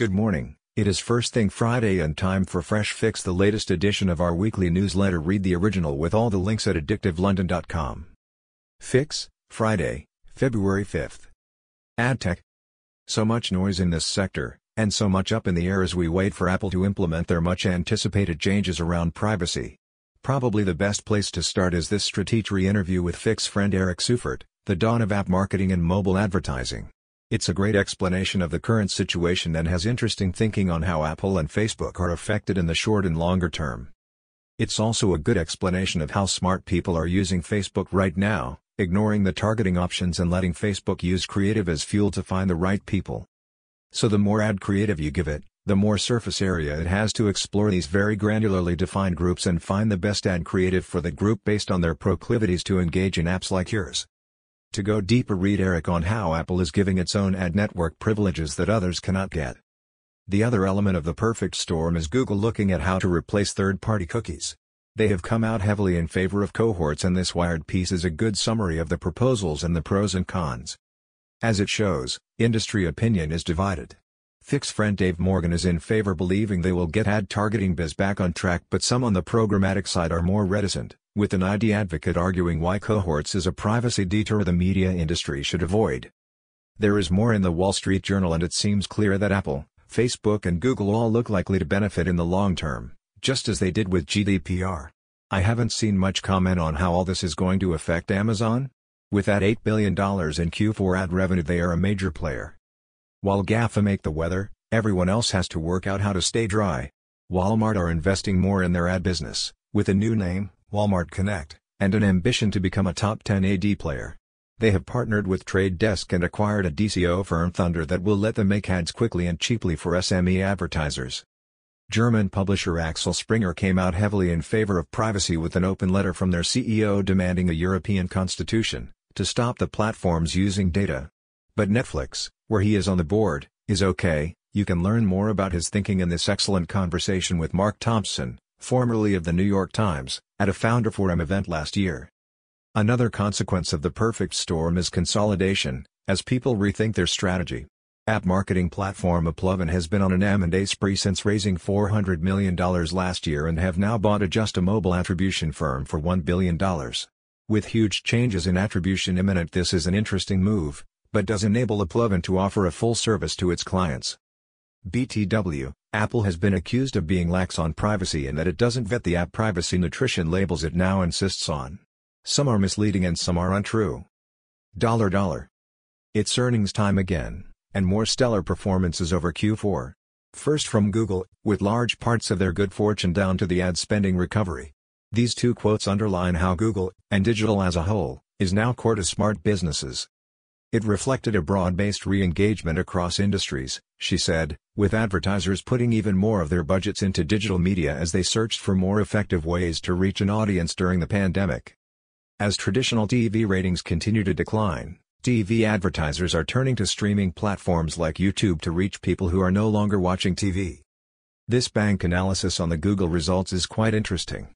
Good morning, it is First Thing Friday and time for Fresh Fix the latest edition of our weekly newsletter read the original with all the links at addictivelondon.com. Fix, Friday, February 5th. AdTech. So much noise in this sector, and so much up in the air as we wait for Apple to implement their much anticipated changes around privacy. Probably the best place to start is this Stratechery interview with Fix friend Eric Seufert, the dawn of app marketing and mobile advertising. It's a great explanation of the current situation and has interesting thinking on how Apple and Facebook are affected in the short and longer term. It's also a good explanation of how smart people are using Facebook right now, ignoring the targeting options and letting Facebook use creative as fuel to find the right people. So the more ad creative you give it, the more surface area it has to explore these very granularly defined groups and find the best ad creative for the group based on their proclivities to engage in apps like yours. To go deeper read Eric on how Apple is giving its own ad network privileges that others cannot get. The other element of the perfect storm is Google looking at how to replace third-party cookies. They have come out heavily in favor of cohorts and this Wired piece is a good summary of the proposals and the pros and cons. As it shows, industry opinion is divided. Fix friend Dave Morgan is in favor believing they will get ad targeting biz back on track but some on the programmatic side are more reticent with an ID advocate arguing why cohorts is a privacy detour the media industry should avoid. There is more in the Wall Street Journal and it seems clear that Apple, Facebook and Google all look likely to benefit in the long term, just as they did with GDPR. I haven't seen much comment on how all this is going to affect Amazon. With that $8 billion in Q4 ad revenue they are a major player. While GAFA make the weather, everyone else has to work out how to stay dry. Walmart are investing more in their ad business, with a new name, Walmart Connect, and an ambition to become a top 10 AD player. They have partnered with Trade Desk and acquired a DCO firm Thunder that will let them make ads quickly and cheaply for SME advertisers. German publisher Axel Springer came out heavily in favor of privacy with an open letter from their CEO demanding a European constitution, to stop the platforms using data. But Netflix, where he is on the board, is okay, you can learn more about his thinking in this excellent conversation with Mark Thompson, formerly of the New York Times, at a Founder Forum event last year. Another consequence of the perfect storm is consolidation, as people rethink their strategy. App marketing platform Applovin has been on an M&A spree since raising $400 million last year and have now bought Adjust a mobile attribution firm for $1 billion. With huge changes in attribution imminent this is an interesting move, but does enable Applovin to offer a full service to its clients. BTW, Apple has been accused of being lax on privacy and that it doesn't vet the app privacy nutrition labels it now insists on. Some are misleading and some are untrue. Dollar dollar. It's earnings time again, and more stellar performances over Q4. First from Google, with large parts of their good fortune down to the ad spending recovery. These two quotes underline how Google, and digital as a whole, is now core to smart businesses. It reflected a broad-based re-engagement across industries, she said, with advertisers putting even more of their budgets into digital media as they searched for more effective ways to reach an audience during the pandemic. As traditional TV ratings continue to decline, TV advertisers are turning to streaming platforms like YouTube to reach people who are no longer watching TV. This bank analysis on the Google results is quite interesting.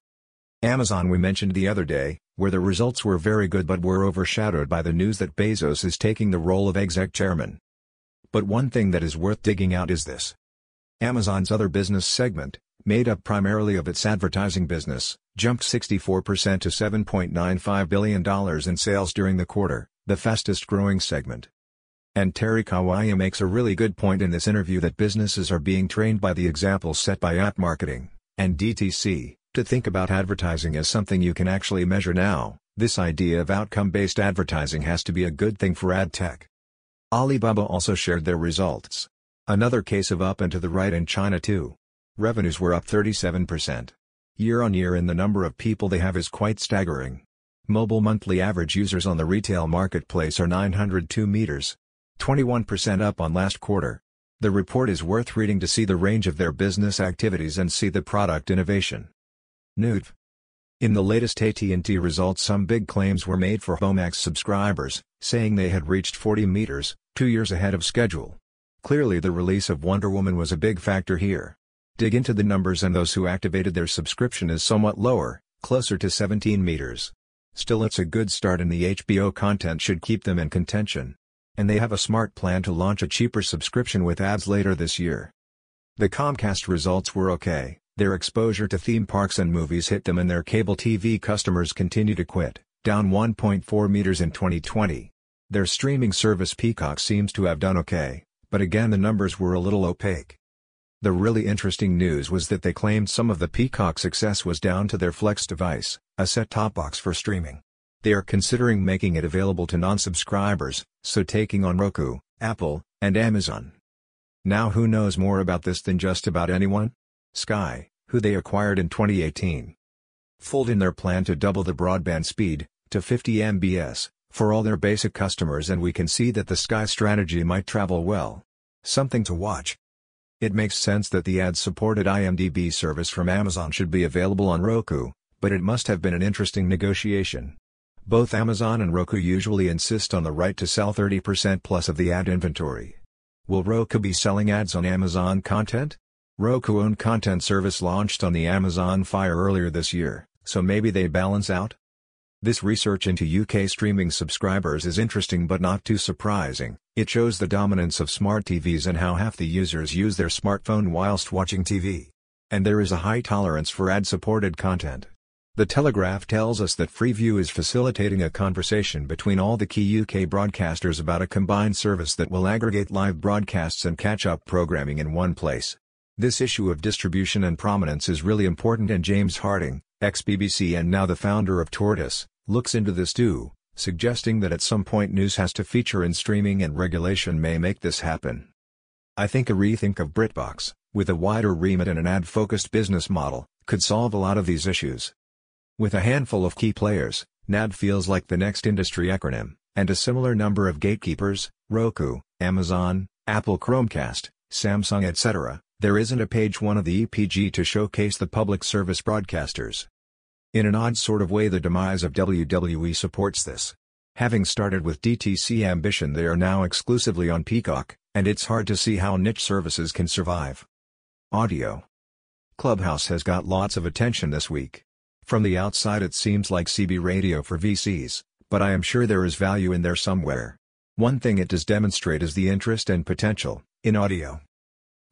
Amazon we mentioned the other day, where the results were very good but were overshadowed by the news that Bezos is taking the role of exec chairman. But one thing that is worth digging out is this. Amazon's other business segment, made up primarily of its advertising business, jumped 64% to $7.95 billion in sales during the quarter, the fastest growing segment. And Terry Kawaja makes a really good point in this interview that businesses are being trained by the examples set by app marketing, and DTC, to think about advertising as something you can actually measure now, this idea of outcome-based advertising has to be a good thing for ad tech. Alibaba also shared their results. Another case of up and to the right in China too. Revenues were up 37%. Year on year and the number of people they have is quite staggering. Mobile monthly average users on the retail marketplace are 902 meters. 21% up on last quarter. The report is worth reading to see the range of their business activities and see the product innovation. In the latest AT&T results some big claims were made for HBO Max subscribers, saying they had reached 40 meters, two years ahead of schedule. Clearly the release of Wonder Woman was a big factor here. Dig into the numbers and those who activated their subscription is somewhat lower, closer to 17 meters. Still it's a good start and the HBO content should keep them in contention. And they have a smart plan to launch a cheaper subscription with ads later this year. The Comcast results were okay, their exposure to theme parks and movies hit them and their cable TV customers continue to quit, down 1.4 meters in 2020. Their streaming service Peacock seems to have done okay, but again the numbers were a little opaque. The really interesting news was that they claimed some of the Peacock success was down to their Flex device, a set-top box for streaming. They are considering making it available to non-subscribers, so taking on Roku, Apple, and Amazon. Now who knows more about this than just about anyone? Sky, who they acquired in 2018. Fold in their plan to double the broadband speed, to 50 mbs, for all their basic customers and we can see that the Sky strategy might travel well. Something to watch. It makes sense that the ad-supported IMDb service from Amazon should be available on Roku, but it must have been an interesting negotiation. Both Amazon and Roku usually insist on the right to sell 30% plus of the ad inventory. Will Roku be selling ads on Amazon content? Roku-owned content service launched on the Amazon Fire earlier this year, so maybe they balance out? This research into UK streaming subscribers is interesting but not too surprising, it shows the dominance of smart TVs and how half the users use their smartphone whilst watching TV. And there is a high tolerance for ad-supported content. The Telegraph tells us that Freeview is facilitating a conversation between all the key UK broadcasters about a combined service that will aggregate live broadcasts and catch-up programming in one place. This issue of distribution and prominence is really important and James Harding, ex-BBC and now the founder of Tortoise, looks into this too, suggesting that at some point news has to feature in streaming and regulation may make this happen. I think a rethink of BritBox, with a wider remit and an ad-focused business model, could solve a lot of these issues. With a handful of key players, NAD feels like the next industry acronym, and a similar number of gatekeepers, Roku, Amazon, Apple Chromecast, Samsung etc., there isn't a page one of the EPG to showcase the public service broadcasters. In an odd sort of way the demise of WWE supports this. Having started with DTC ambition they are now exclusively on Peacock, and it's hard to see how niche services can survive. Audio Clubhouse has got lots of attention this week. From the outside it seems like CB radio for VCs, but I am sure there is value in there somewhere. One thing it does demonstrate is the interest and potential, in audio.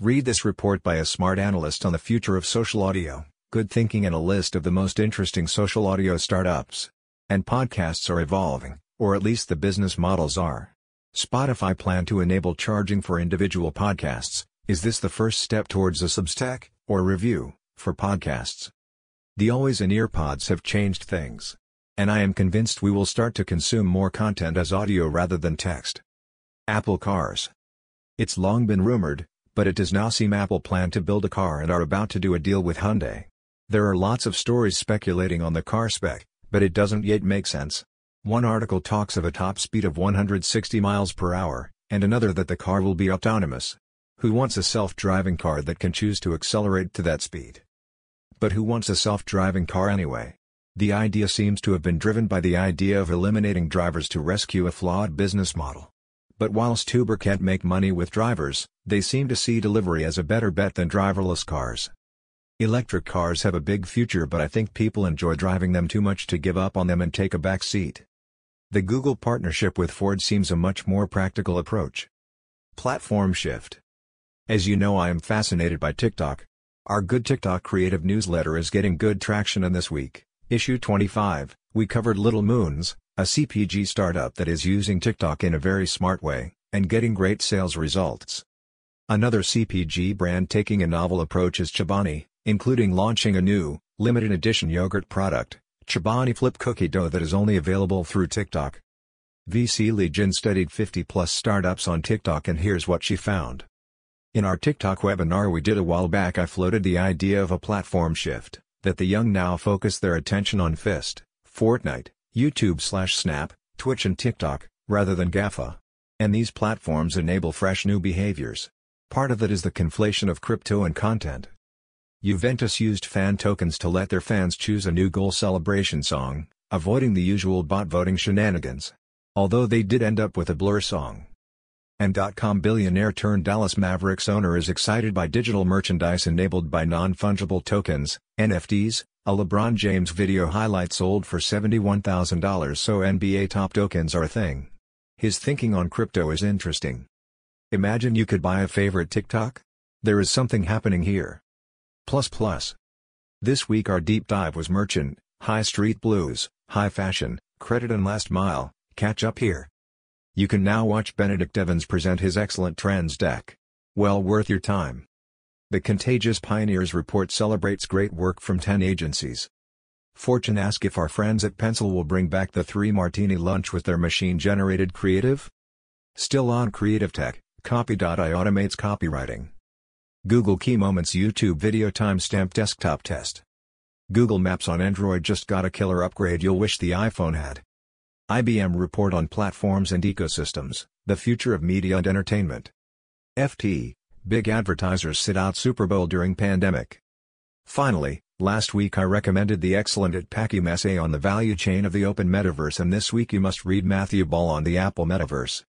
Read this report by a smart analyst on the future of social audio, good thinking and a list of the most interesting social audio startups. And podcasts are evolving, or at least the business models are. Spotify plan to enable charging for individual podcasts, is this the first step towards a Substack, or Revue, for podcasts? The always in earpods have changed things. And I am convinced we will start to consume more content as audio rather than text. Apple Cars. It's long been rumored, but it does now seem Apple plan to build a car and are about to do a deal with Hyundai. There are lots of stories speculating on the car spec, but it doesn't yet make sense. One article talks of a top speed of 160 miles per hour, and another that the car will be autonomous. Who wants a self-driving car that can choose to accelerate to that speed? But who wants a self-driving car anyway? The idea seems to have been driven by the idea of eliminating drivers to rescue a flawed business model. But whilst Uber can't make money with drivers, they seem to see delivery as a better bet than driverless cars. Electric cars have a big future but I think people enjoy driving them too much to give up on them and take a back seat. The Google partnership with Ford seems a much more practical approach. Platform shift. As you know I am fascinated by TikTok, our Good TikTok creative newsletter is getting good traction and this week, issue 25, we covered Little Moons, a CPG startup that is using TikTok in a very smart way, and getting great sales results. Another CPG brand taking a novel approach is Chobani, including launching a new, limited edition yogurt product, Chobani Flip Cookie Dough that is only available through TikTok. VC Legion studied 50 plus startups on TikTok and here's what she found. In our TikTok webinar we did a while back I floated the idea of a platform shift, that the young now focus their attention on Fist, Fortnite, YouTube slash Snap, Twitch and TikTok, rather than GAFA. And these platforms enable fresh new behaviors. Part of that is the conflation of crypto and content. Juventus used fan tokens to let their fans choose a new goal celebration song, avoiding the usual bot voting shenanigans. Although they did end up with a blur song. And .com billionaire turned Dallas Mavericks owner is excited by digital merchandise enabled by non-fungible tokens, NFTs, a LeBron James video highlight sold for $71,000 so NBA top tokens are a thing. His thinking on crypto is interesting. Imagine you could buy a favorite TikTok? There is something happening here. Plus plus. This week our deep dive was merchant, high street blues, high fashion, credit and last mile, catch up here. You can now watch Benedict Evans present his excellent trends deck. Well worth your time. The Contagious Pioneers report celebrates great work from 10 agencies. Fortune ask if our friends at Pencil will bring back the 3 martini lunch with their machine-generated creative? Still on Creative Tech, Copy.ai automates copywriting. Google Key Moments YouTube video timestamp desktop test. Google Maps on Android just got a killer upgrade you'll wish the iPhone had. IBM report on platforms and ecosystems, the future of media and entertainment. FT, big advertisers sit out Super Bowl during pandemic. Finally, last week I recommended the excellent at Packiem essay on the value chain of the open metaverse and this week you must read Matthew Ball on the Apple Metaverse.